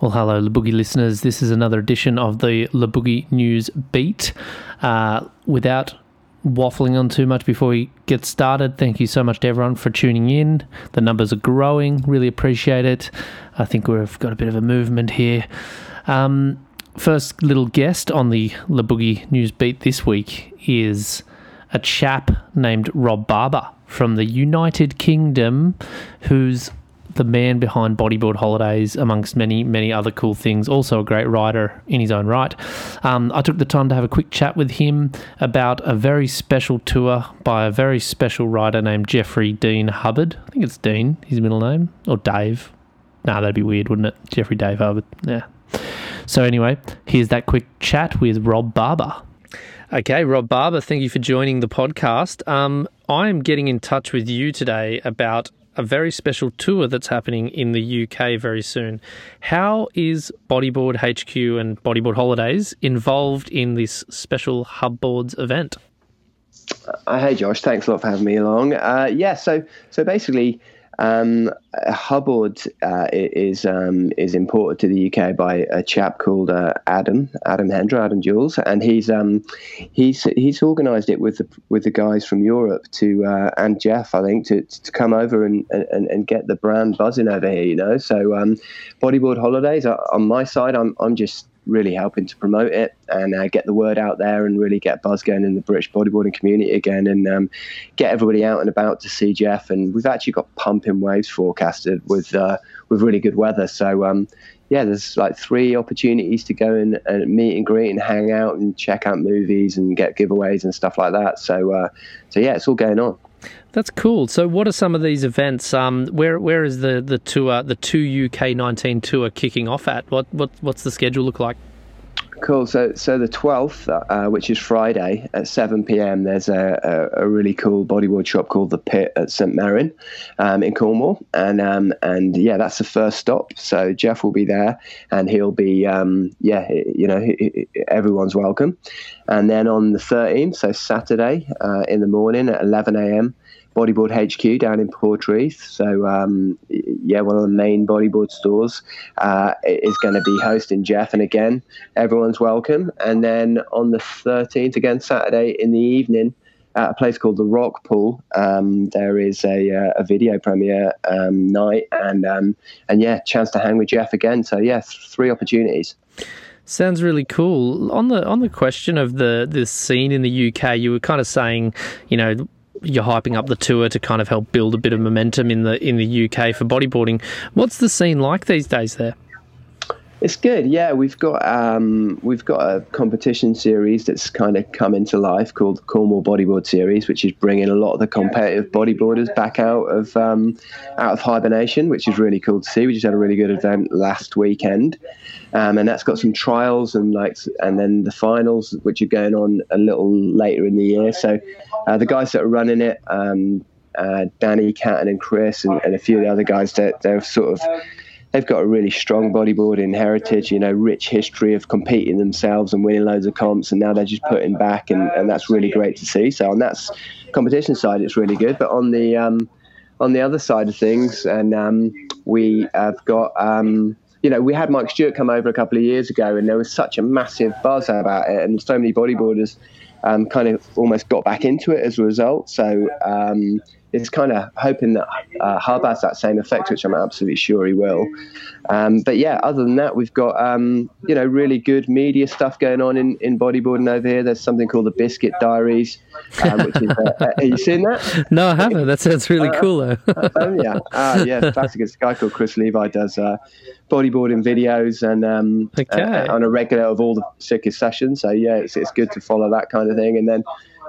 Well, hello, Le Boogie listeners. This is another edition of the Le Boogie News Beat. Uh, without waffling on too much before we get started, thank you so much to everyone for tuning in. The numbers are growing. Really appreciate it. I think we've got a bit of a movement here. Um, first little guest on the Le Boogie News Beat this week is a chap named Rob Barber from the United Kingdom, who's the man behind Bodyboard Holidays, amongst many, many other cool things. Also, a great writer in his own right. Um, I took the time to have a quick chat with him about a very special tour by a very special writer named Jeffrey Dean Hubbard. I think it's Dean, his middle name, or Dave. Nah, that'd be weird, wouldn't it? Jeffrey Dave Hubbard. Yeah. So, anyway, here's that quick chat with Rob Barber. Okay, Rob Barber, thank you for joining the podcast. Um, I am getting in touch with you today about a very special tour that's happening in the UK very soon. How is Bodyboard HQ and Bodyboard Holidays involved in this special Hubboards event? Uh, hey Josh, thanks a lot for having me along. Uh, yeah, so so basically, um, Hubboard uh, is um, is imported to the UK by a chap called uh, Adam Adam Hendra Adam Jules, and he's um, he's he's organised it with the with the guys from Europe to uh, and Jeff I think to, to come over and, and, and get the brand buzzing over here. You know, so um, bodyboard holidays on my side, I'm I'm just really helping to promote it and uh, get the word out there and really get buzz going in the British bodyboarding community again and um, get everybody out and about to see Jeff. And we've actually got pumping waves forecasted with uh, with really good weather. So um, yeah, there's like three opportunities to go and, and, meet and greet and hang out and check out movies and get giveaways and stuff like that. So uh, so yeah, it's all going on. That's cool. So, what are some of these events? Um, where where is the the tour, the two UK nineteen tour, kicking off at? What what what's the schedule look like? Cool. So, so the twelfth, uh, which is Friday at seven pm, there's a, a, a, really cool bodyboard shop called the Pit at St Merryn, um, in Cornwall, and um, and yeah, that's the first stop. So Jeff will be there, and he'll be um, yeah, you know, everyone's welcome. And then on the thirteenth, so Saturday uh, in the morning at eleven am, Bodyboard HQ down in Portreath. So, um, yeah, one of the main bodyboard stores uh, is going to be hosting Jeff. And again, everyone's welcome. And then on the 13th, again, Saturday in the evening, at a place called the Rock Pool, um, there is a, uh, a video premiere um, night, and um, and yeah, chance to hang with Jeff again. So yeah, three opportunities. Sounds really cool. On the on the question of the the scene in the UK, you were kind of saying, you know, you're hyping up the tour to kind of help build a bit of momentum in the in the UK for bodyboarding. What's the scene like these days there? It's good, yeah. We've got um, we've got a competition series that's kind of come into life called the Cornwall Bodyboard Series, which is bringing a lot of the competitive bodyboarders back out of um, out of hibernation, which is really cool to see. We just had a really good event last weekend, um, and that's got some trials and like and then the finals, which are going on a little later in the year. So uh, the guys that are running it. Um, uh, Danny, Catton, and Chris, and, and, a few of the other guys that they're sort of they've got a really strong bodyboarding heritage, you know, rich history of competing themselves and winning loads of comps, and now they're just putting back, and, and that's really great to see. So on that competition side, it's really good. But on the um, on the other side of things, and um, we have got. Um, you know, we had Mike Stewart come over a couple of years ago, and there was such a massive buzz about it, and so many bodyboarders um, kind of almost got back into it as a result. So um, it's kind of hoping that uh, Hubb has that same effect, which I'm absolutely sure he will. Um, but yeah, other than that, we've got um, you know really good media stuff going on in, in bodyboarding over here. There's something called the Biscuit Diaries, um, which is uh, uh have you seen that? No, I haven't. That sounds really uh, cool though. oh yeah, uh, yeah, classic. It's a guy called Chris Levi does uh, bodyboarding videos and um, okay. on a regular of all the sickest sessions. So yeah, it's it's good to follow that kind of thing, and then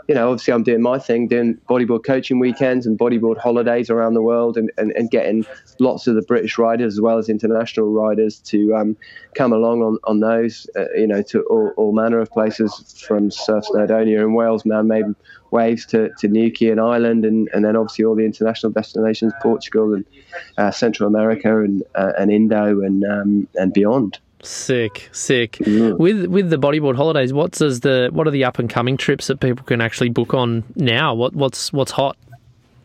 you know, obviously I'm doing my thing, doing bodyboard coaching weekends and bodyboard holidays around the world and, and, and getting lots of the British riders as well as international riders to um, come along on, on those, uh, you know, to all, all, manner of places from Surf Snowdonia in Wales, man-made waves to, to Newquay and Ireland and, and then obviously all the international destinations, Portugal and uh, Central America and, uh, and Indo and, um, and beyond. Sick, sick. Mm. With with the bodyboard holidays, what's as the what are the up and coming trips that people can actually book on now? What what's what's hot?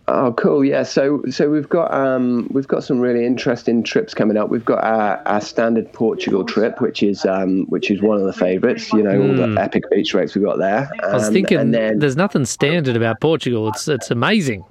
Oh, cool. Yeah. So, so we've got um, we've got some really interesting trips coming up. We've got our, our standard Portugal trip, which is um, which is one of the favourites. You know, all the epic beach breaks we've got there. I was Um, thinking and then, there's nothing standard about Portugal. It's it's amazing.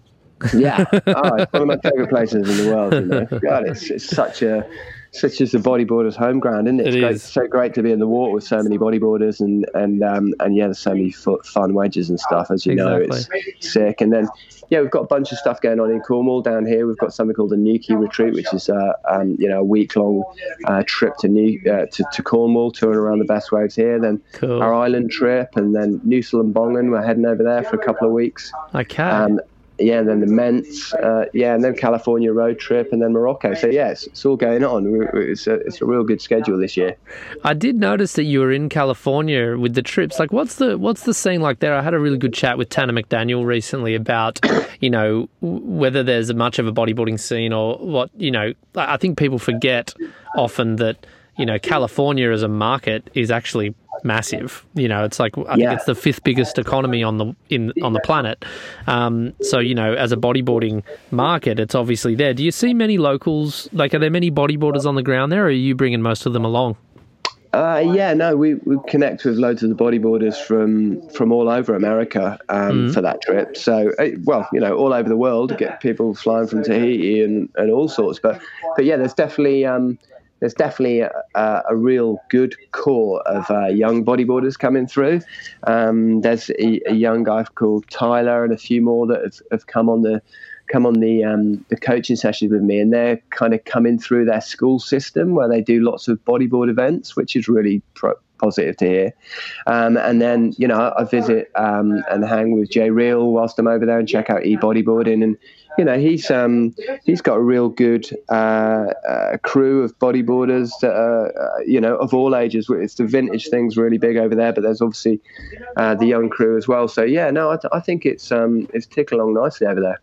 yeah, oh, it's one of my favourite places in the world. You know, God, it's, it's such a such as the bodyboarders' home ground, isn't it? It's It great, is. so great to be in the water with so many bodyboarders and and um, and yeah, there's so many fu- fun wedges and stuff. As you know, it's sick. And then yeah, we've got a bunch of stuff going on in Cornwall down here. We've got something called the Newquay Retreat, which is uh, um, you know a week long uh, trip to New uh, to, to Cornwall, touring around the best waves here. Then Cool. our island trip, and then Nusa Lembongan. We're heading over there for a couple of weeks. Okay. Um, yeah, and then the Ments, uh, yeah, and then California road trip, and then Morocco. So yeah, it's, it's all going on. It's a, it's a real good schedule this year. I did notice that you were in California with the trips. Like, what's the what's the scene like there? I had a really good chat with Tanner McDaniel recently about, you know, whether there's much of a bodyboarding scene or what. You know, I think people forget often that you know California as a market is actually massive. You know, it's like I think it's the fifth biggest economy on the in on the planet. Um, so you know, as a bodyboarding market, it's obviously there. Do you see many locals? Like, are there many bodyboarders on the ground there, or are you bringing most of them along? Uh, yeah, no, we, we connect with loads of the bodyboarders from from all over America um, for that trip. So, uh, well, you know, all over the world, get people flying from Tahiti and, and all sorts. But but yeah, there's definitely um, there's definitely a, a, real good core of uh, young bodyboarders coming through. Um, there's a, a young guy called Tyler and a few more that have, have come on the come on the um, the coaching sessions with me, and they're kind of coming through their school system where they do lots of bodyboard events, which is really pro- positive to hear. Um, and then you know I visit um, and hang with Jay Real whilst I'm over there and check out e bodyboarding, and you know he's um, he's got a real good uh, uh, crew of bodyboarders that are uh, you know of all ages. It's the vintage thing's really big over there, but there's obviously uh, the young crew as well. So yeah, no, I, th- I think it's um, it's ticking along nicely over there.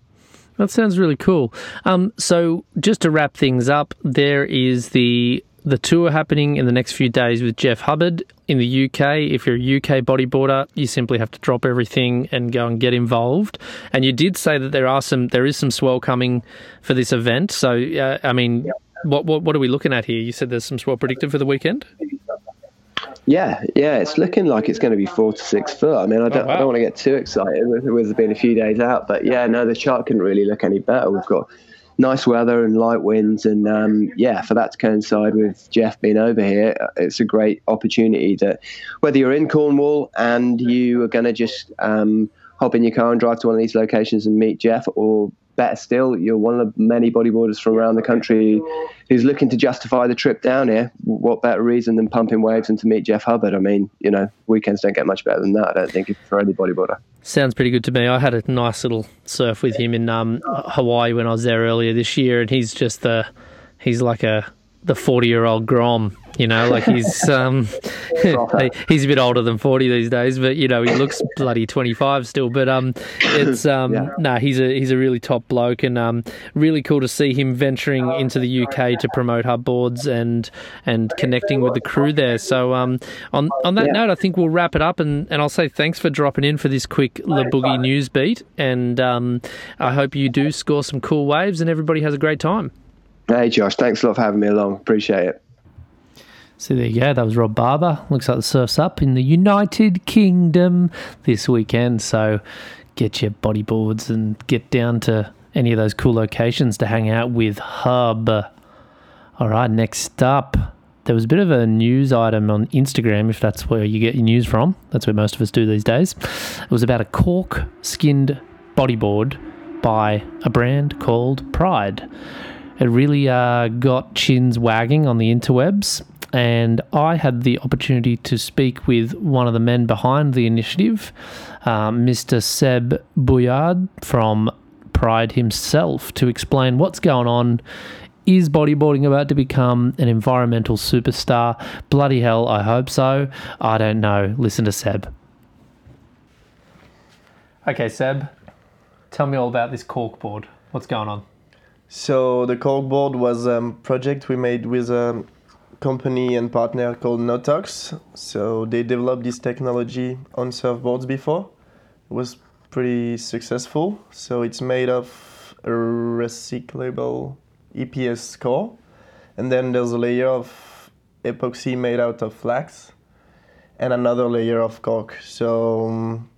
That sounds really cool. Um, so just to wrap things up, there is the the tour happening in the next few days with Jeff Hubbard in the UK. If you're a UK bodyboarder, you simply have to drop everything and go and get involved. And you did say that there are some there is some swell coming for this event. So uh, I mean, what, what what are we looking at here? You said there's some swell predicted for the weekend. Yeah, yeah, it's looking like it's going to be four to six foot. I mean, I don't, Oh, wow. I don't want to get too excited with, with it being a few days out, but yeah, no, the chart couldn't really look any better. We've got nice weather and light winds, and um, yeah, for that to coincide with Jeff being over here, it's a great opportunity. That whether you're in Cornwall and you are going to just um, hop in your car and drive to one of these locations and meet Jeff, or better still, you're one of the many bodyboarders from around the country who's looking to justify the trip down here. What better reason than pumping waves and to meet Jeff Hubbard? I mean, you know, weekends don't get much better than that. I don't think for any bodyboarder. Sounds pretty good to me. I had a nice little surf with him in um, Hawaii when I was there earlier this year, and he's just the he's like a the forty year old Grom. You know, like he's um, he's a bit older than forty these days, but you know he looks bloody twenty five still. But um, it's um, Yeah. no, he's a he's a really top bloke, and um, really cool to see him venturing into the UK to promote Hubboards and and connecting with the crew there. So um, on on that Yeah. note, I think we'll wrap it up, and, and I'll say thanks for dropping in for this quick Le Boogie news beat, and um, I hope you do score some cool waves, and everybody has a great time. Hey, Josh, thanks a lot for having me along. Appreciate it. So there you go. That was Rob Barber. Looks like the surf's up in the United Kingdom this weekend. So get your bodyboards and get down to any of those cool locations to hang out with Hubb. All right, next up, there was a bit of a news item on Instagram, if that's where you get your news from. That's where most of us do these days. It was about a cork skinned bodyboard by a brand called Pride. It really uh, got chins wagging on the interwebs, and I had the opportunity to speak with one of the men behind the initiative, uh, Mr. Seb Bouillard from Pride himself, to explain what's going on. Is bodyboarding about to become an environmental superstar? Bloody hell, I hope so. I don't know. Listen to Seb. Okay, Seb, tell me all about this corkboard. What's going on? So the corkboard was a um, project we made with a company and partner called Notox. So they developed this technology on surfboards before. It was pretty successful. So it's made of a recyclable EPS core, and then there's a layer of epoxy made out of flax, and another layer of cork. So um,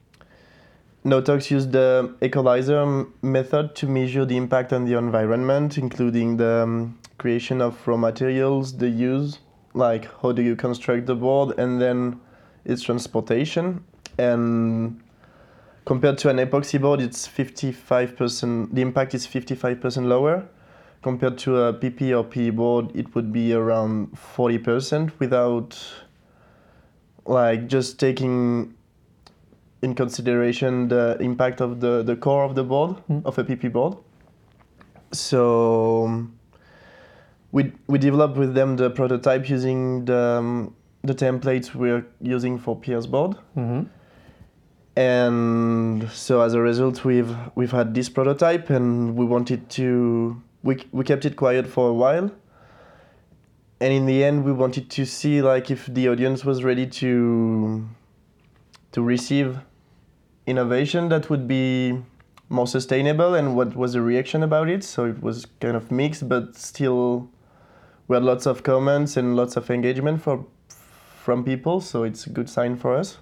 Notox used the equalizer method to measure the impact on the environment, including the um, creation of raw materials, the use, like how do you construct the board, and then its transportation. And compared to an epoxy board, it's 55%, the impact is 55% lower. Compared to a PP or PE board, it would be around 40% without like just taking in consideration the impact of the, the core of the board of a PP board. So um, we we developed with them the prototype using the um, the templates we're using for PS board. Mm-hmm. And so as a result, we've we've had this prototype, and we wanted to we we kept it quiet for a while. And in the end, we wanted to see like if the audience was ready to to receive innovation that would be more sustainable, and what was the reaction about it. So it was kind of mixed, but still, we had lots of comments and lots of engagement for from people. So it's a good sign for us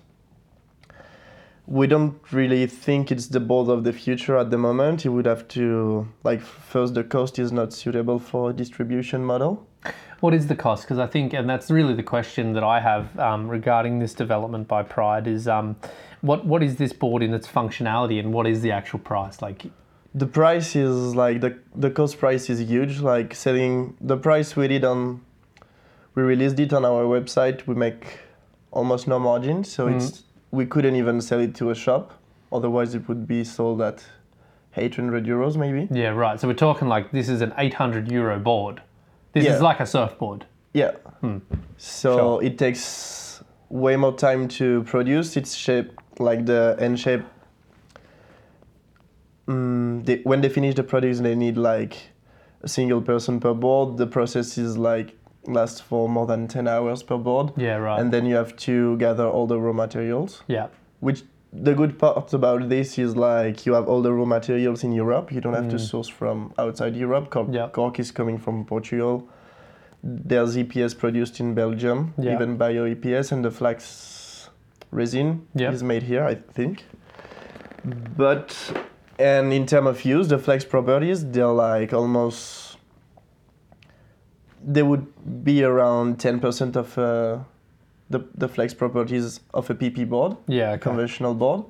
we don't really think it's the board of the future at the moment. You would have to like first the cost is not suitable for a distribution model. What is the cost? Because I think, and that's really the question that I have um, regarding this development by Pride is um, what what is this board in its functionality and what is the actual price? Like, The price is like the the cost price is huge. Like selling the price we did on we released it on our website. We make almost no margin, so it's we couldn't even sell it to a shop. Otherwise, it would be sold at 800 euros maybe. yeah, right. So we're talking like this is an 800 euro board. This Yeah. is like a surfboard. Yeah. So Sure. it takes way more time to produce. It's shaped like the end shape. Mm, they, when they finish the product, they need like a single person per board. The process is like lasts for more than 10 hours per board. Yeah, right. And then you have to gather all the raw materials. yeah, Which the good part about this is like you have all the raw materials in Europe. You don't have to source from outside Europe. Cork, Mm. Yeah. cork is coming from Portugal. There's EPS produced in Belgium, Yeah. even bio EPS, and the flax resin Yeah. is made here, I think. But and in terms of use, the flax properties they're like almost they would be around 10% of uh, the, the flex properties of a PP board yeah, okay. conventional board.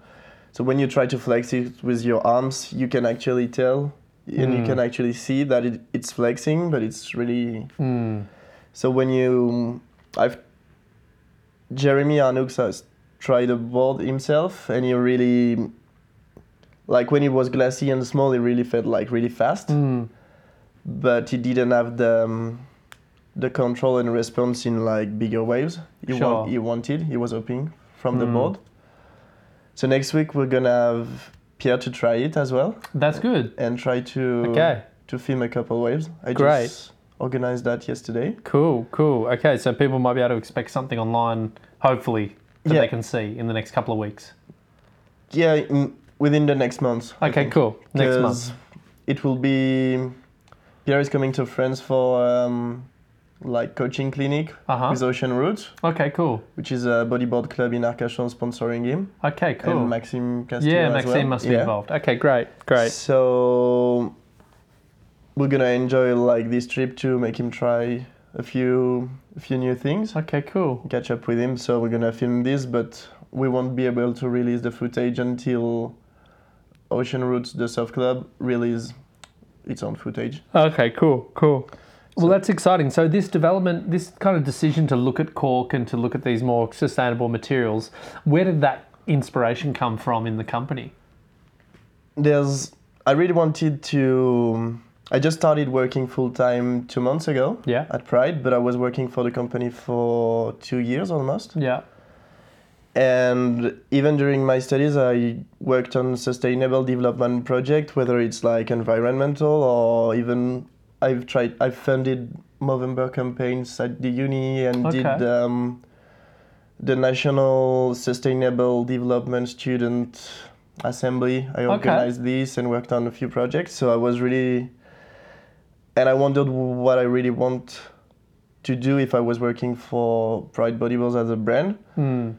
So when you try to flex it with your arms, you can actually tell and you can actually see that it, it's flexing, but it's really. Mm. So when you, I've Jeremy Arnoux has tried a board himself, and he really, like when it was glassy and small, it really felt like really fast, Mm. but he didn't have the. Um, the control and response in like bigger waves he, Sure. want, he wanted he was hoping from the Mm. board so next week we're gonna have Pierre to try it as well That's good. and try to Okay. to film a couple waves. I Great. just organized that yesterday. Cool, cool. Okay, so people might be able to expect something online, hopefully, that Yeah. they can see in the next couple of weeks. Yeah, in, within the next month. Okay, cool. Next month. It will be Pierre is coming to France for um, like coaching clinic Uh-huh. with Ocean Roots, Okay, cool. which is a bodyboard club in Arcachon sponsoring him, Okay, cool. and Maxime Castillo yeah, Maxime well. must be Yeah. involved. Okay, great, great. So we're gonna enjoy like this trip to make him try a few a few new things. Okay, cool. catch up with him. So we're gonna film this, but we won't be able to release the footage until Ocean Roots, the surf club, release its own footage. Okay, cool, cool. Well, that's exciting. So this development, this kind of decision to look at cork and to look at these more sustainable materials, where did that inspiration come from in the company? There's, I really wanted to. I just started working full time two months ago Yeah. at Pride, but I was working for the company for two years almost. Yeah. And even during my studies, I worked on sustainable development project, whether it's like environmental or even I've tried, I've funded Movember campaigns at the uni and did um, the National Sustainable Development Student Assembly. I organized this and worked on a few projects. So I was really, and I wondered what I really want to do if I was working for Pride Bodybuilders as a brand Hmm.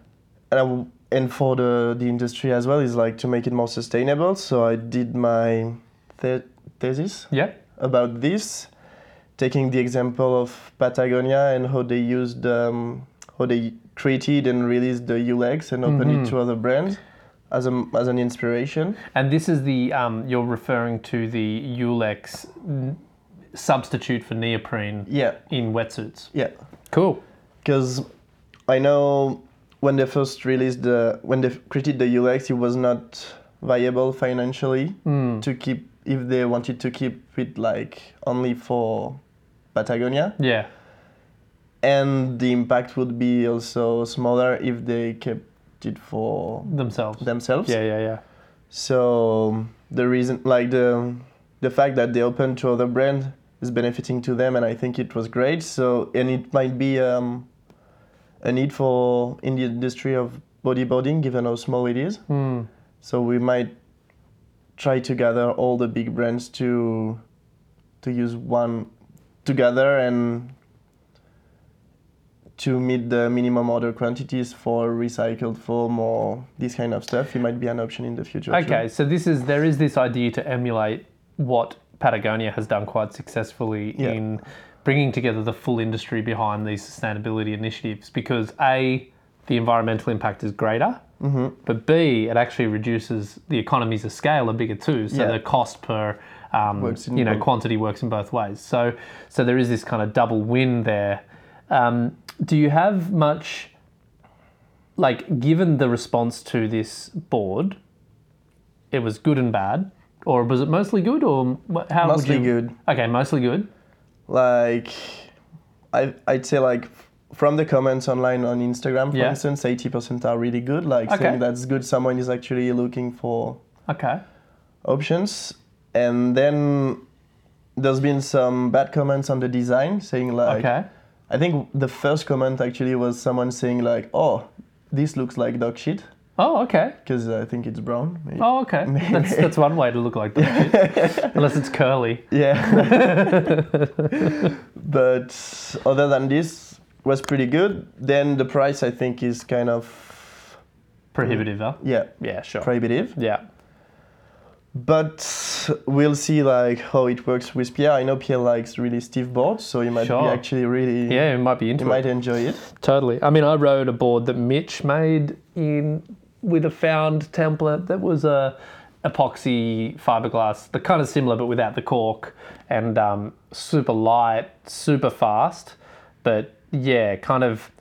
and I and for the, the industry as well is like to make it more sustainable. So I did my the- thesis Yeah. About this, taking the example of Patagonia and how they used um, how they created and released the Yulex and opened Mm-hmm. it to other brands as a, as an inspiration. And this is the um, you're referring to the Yulex n- substitute for neoprene Yeah, in wetsuits. yeah. Cool. because I know when they first released the when they created the UX, it was not viable financially to keep if they wanted to keep it like only for Patagonia, Yeah. and the impact would be also smaller if they kept it for Themselves. themselves. Yeah, yeah, yeah. So the reason, like the the fact that they opened to other brands is benefiting to them, and I think it was great. So and it might be um, a need for in the industry of bodybuilding, given how small it is. Hmm. So we might try to gather all the big brands to to use one together and to meet the minimum order quantities for recycled foam or this kind of stuff. It might be an option in the future. too. Okay, so this is there is this idea to emulate what Patagonia has done quite successfully Yeah. in bringing together the full industry behind these sustainability initiatives because a the environmental impact is greater, Mm-hmm. but b it actually reduces the economies of scale are bigger too. So Yeah. the cost per um, you know both. quantity works in both ways. So so there is this kind of double win there. Um, do you have much like given the response to this board? It was good and bad, or was it mostly good, or how Mostly would you? good. Okay, mostly good. like I I'd say like from the comments online on Instagram, for Yeah. instance, eighty percent are really good. Like Okay. saying that's good. Someone is actually looking for Okay. options, and then there's been some bad comments on the design, saying like Okay. I think the first comment actually was someone saying like, oh, this looks like dog shit Oh, okay. because I think it's brown. maybe. Oh, okay. That's that's one way to look like that. Unless it's curly. Yeah. but other than this, was pretty good. Then the price I think is kind of Prohibitive, huh? yeah Yeah, sure. prohibitive. yeah. But we'll see like how it works with Pierre. I know Pierre likes really stiff boards, so he might Sure. be actually really Yeah, it might be he into might enjoy it. Totally. I mean, I rode a board that Mitch made in with a found template that was a epoxy fiberglass, the kind of similar but without the cork, and um, super light, super fast. But yeah, kind of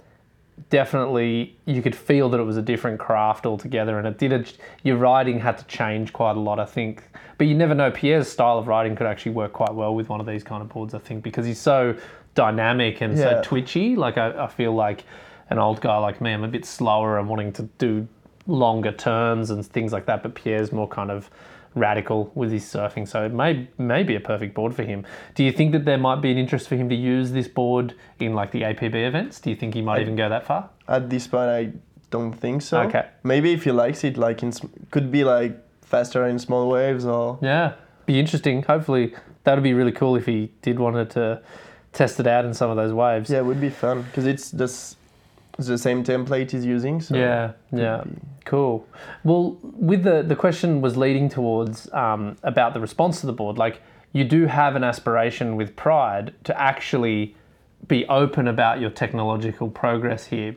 definitely you could feel that it was a different craft altogether, and it did. A, your riding had to change quite a lot, I think. But you never know. Pierre's style of riding could actually work quite well with one of these kind of boards, I think, because he's so dynamic and so twitchy. Like I, I feel like an old guy like me, I'm a bit slower and wanting to do longer turns and things like that. But Pierre's more kind of radical with his surfing, so it may may be a perfect board for him. Do you think that there might be an interest for him to use this board in like the APB events? Do you think he might even go that far? At this point, I don't think so. Okay. Maybe if he likes it, like in could be like faster in small waves or Yeah, be interesting. Hopefully, that would be really cool if he did wanted to test it out in some of those waves. yeah, it would be fun because it's this the same template he's using. So Yeah, yeah, cool. Well, with the the question was leading towards um, about the response to the board. Like, you do have an aspiration with Pride to actually be open about your technological progress here.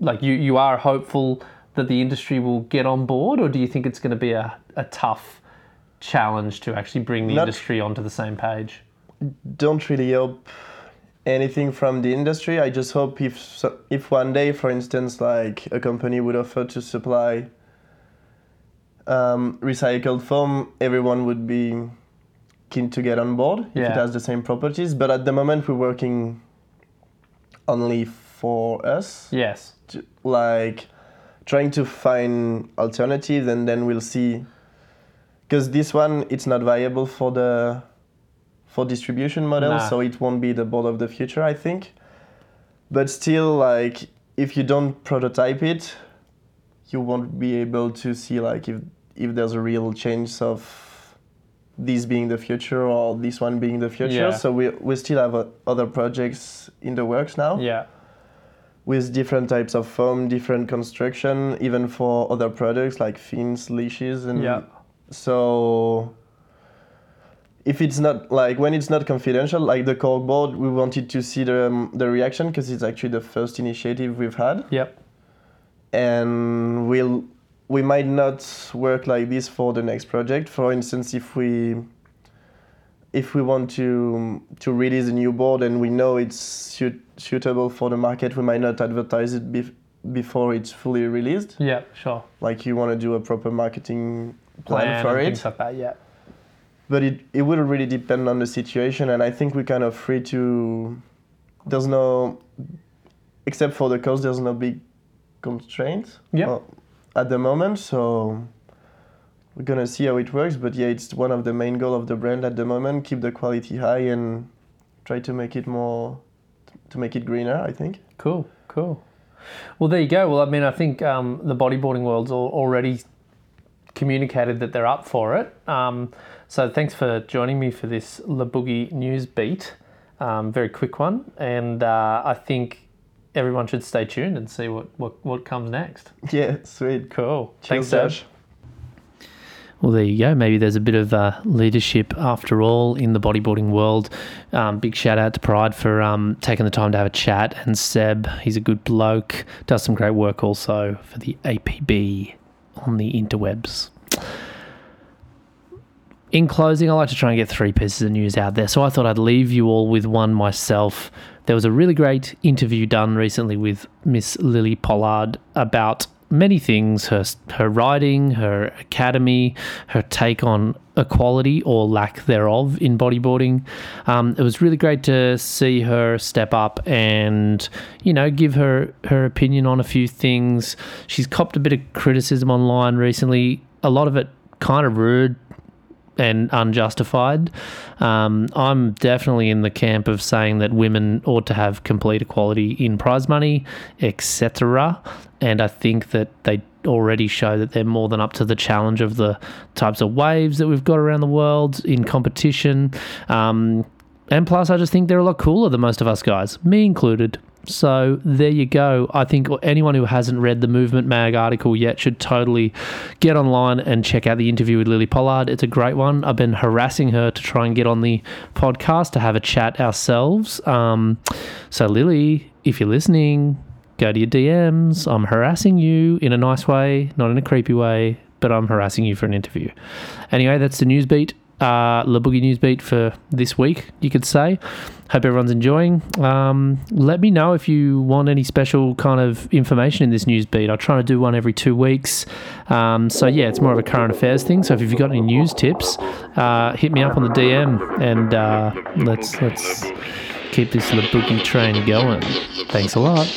Like, you you are hopeful that the industry will get on board, or do you think it's going to be a, a tough challenge to actually bring the Not- industry onto the same page? don't really hope anything from the industry. I just hope if if one day, for instance, like a company would offer to supply um, recycled foam, everyone would be keen to get on board if it has the same properties. But at the moment, we're working only for us, Yes. to- like trying to find alternatives, and then we'll see. Because this one, it's not viable for the for distribution models, Nah. so it won't be the board of the future, I think. But still, like if you don't prototype it, you won't be able to see like if if there's a real change of this being the future or this one being the future. Yeah. So we we still have uh, other projects in the works now Yeah. with different types of foam, different construction, even for other products like fins, leashes, and Yeah. so if it's not like when it's not confidential, like the core board, we wanted to see the um, the reaction because it's actually the first initiative we've had, Yep. and we'll we might not work like this for the next project. For instance, if we if we want to to release a new board and we know it's suit, suitable for the market, we might not advertise it bef- before it's fully released. Yeah. Sure. Like you want to do a proper marketing plan, Plan for it. things like that. Yeah. But it, it will really depend on the situation, and I think we're kind of free to. There's no, except for the cost, there's no big constraints Yep. uh, at the moment. So we're gonna see how it works. But yeah, it's one of the main goal of the brand at the moment. Keep the quality high and try to make it more, to make it greener. I think. Cool, cool. Well, there you go. Well, I mean, I think um, the bodyboarding world's already communicated that they're up for it. Um, so thanks for joining me for this Le Boogie news beat. Um, very quick one, and uh, I think everyone should stay tuned and see what, what, what comes next. Yeah, sweet. Cool. Cheers, thanks, Seb. Josh. Well, there you go. Maybe there's a bit of uh, leadership after all in the bodyboarding world. Um, big shout out to Pride for um, taking the time to have a chat. And Seb, he's a good bloke, does some great work also for the APB on the interwebs. In closing, I like to try and get three pieces of news out there. So I thought I'd leave you all with one myself. There was a really great interview done recently with Miss Lilly Pollard about many things her, her writing, her academy, her take on equality or lack thereof in bodyboarding. Um, it was really great to see her step up and, you know, give her, her opinion on a few things. She's copped a bit of criticism online recently, a lot of it kind of rude and unjustified. Um, I'm definitely in the camp of saying that women ought to have complete equality in prize money, etc. And I think that they already show that they're more than up to the challenge of the types of waves that we've got around the world in competition. Um, and plus, I just think they're a lot cooler than most of us guys, me included. So there you go. I think anyone who hasn't read the Movement Mag article yet should totally get online and check out the interview with Lilly Pollard. It's a great one. I've been harassing her to try and get on the podcast to have a chat ourselves. Um, so, Lilly, if you're listening, go to your DMs. I'm harassing you in a nice way, not in a creepy way, but I'm harassing you for an interview. Anyway, that's the news beat. Uh, Boogie News Beat for this week, you could say. Hope everyone's enjoying. Um, let me know if you want any special kind of information in this news beat. I try to do one every two weeks. Um, so, yeah, it's more of a current affairs thing. So, if you've got any news tips, uh, hit me up on the DM and uh, let's, let's keep this Le Boogie train going. Thanks a lot.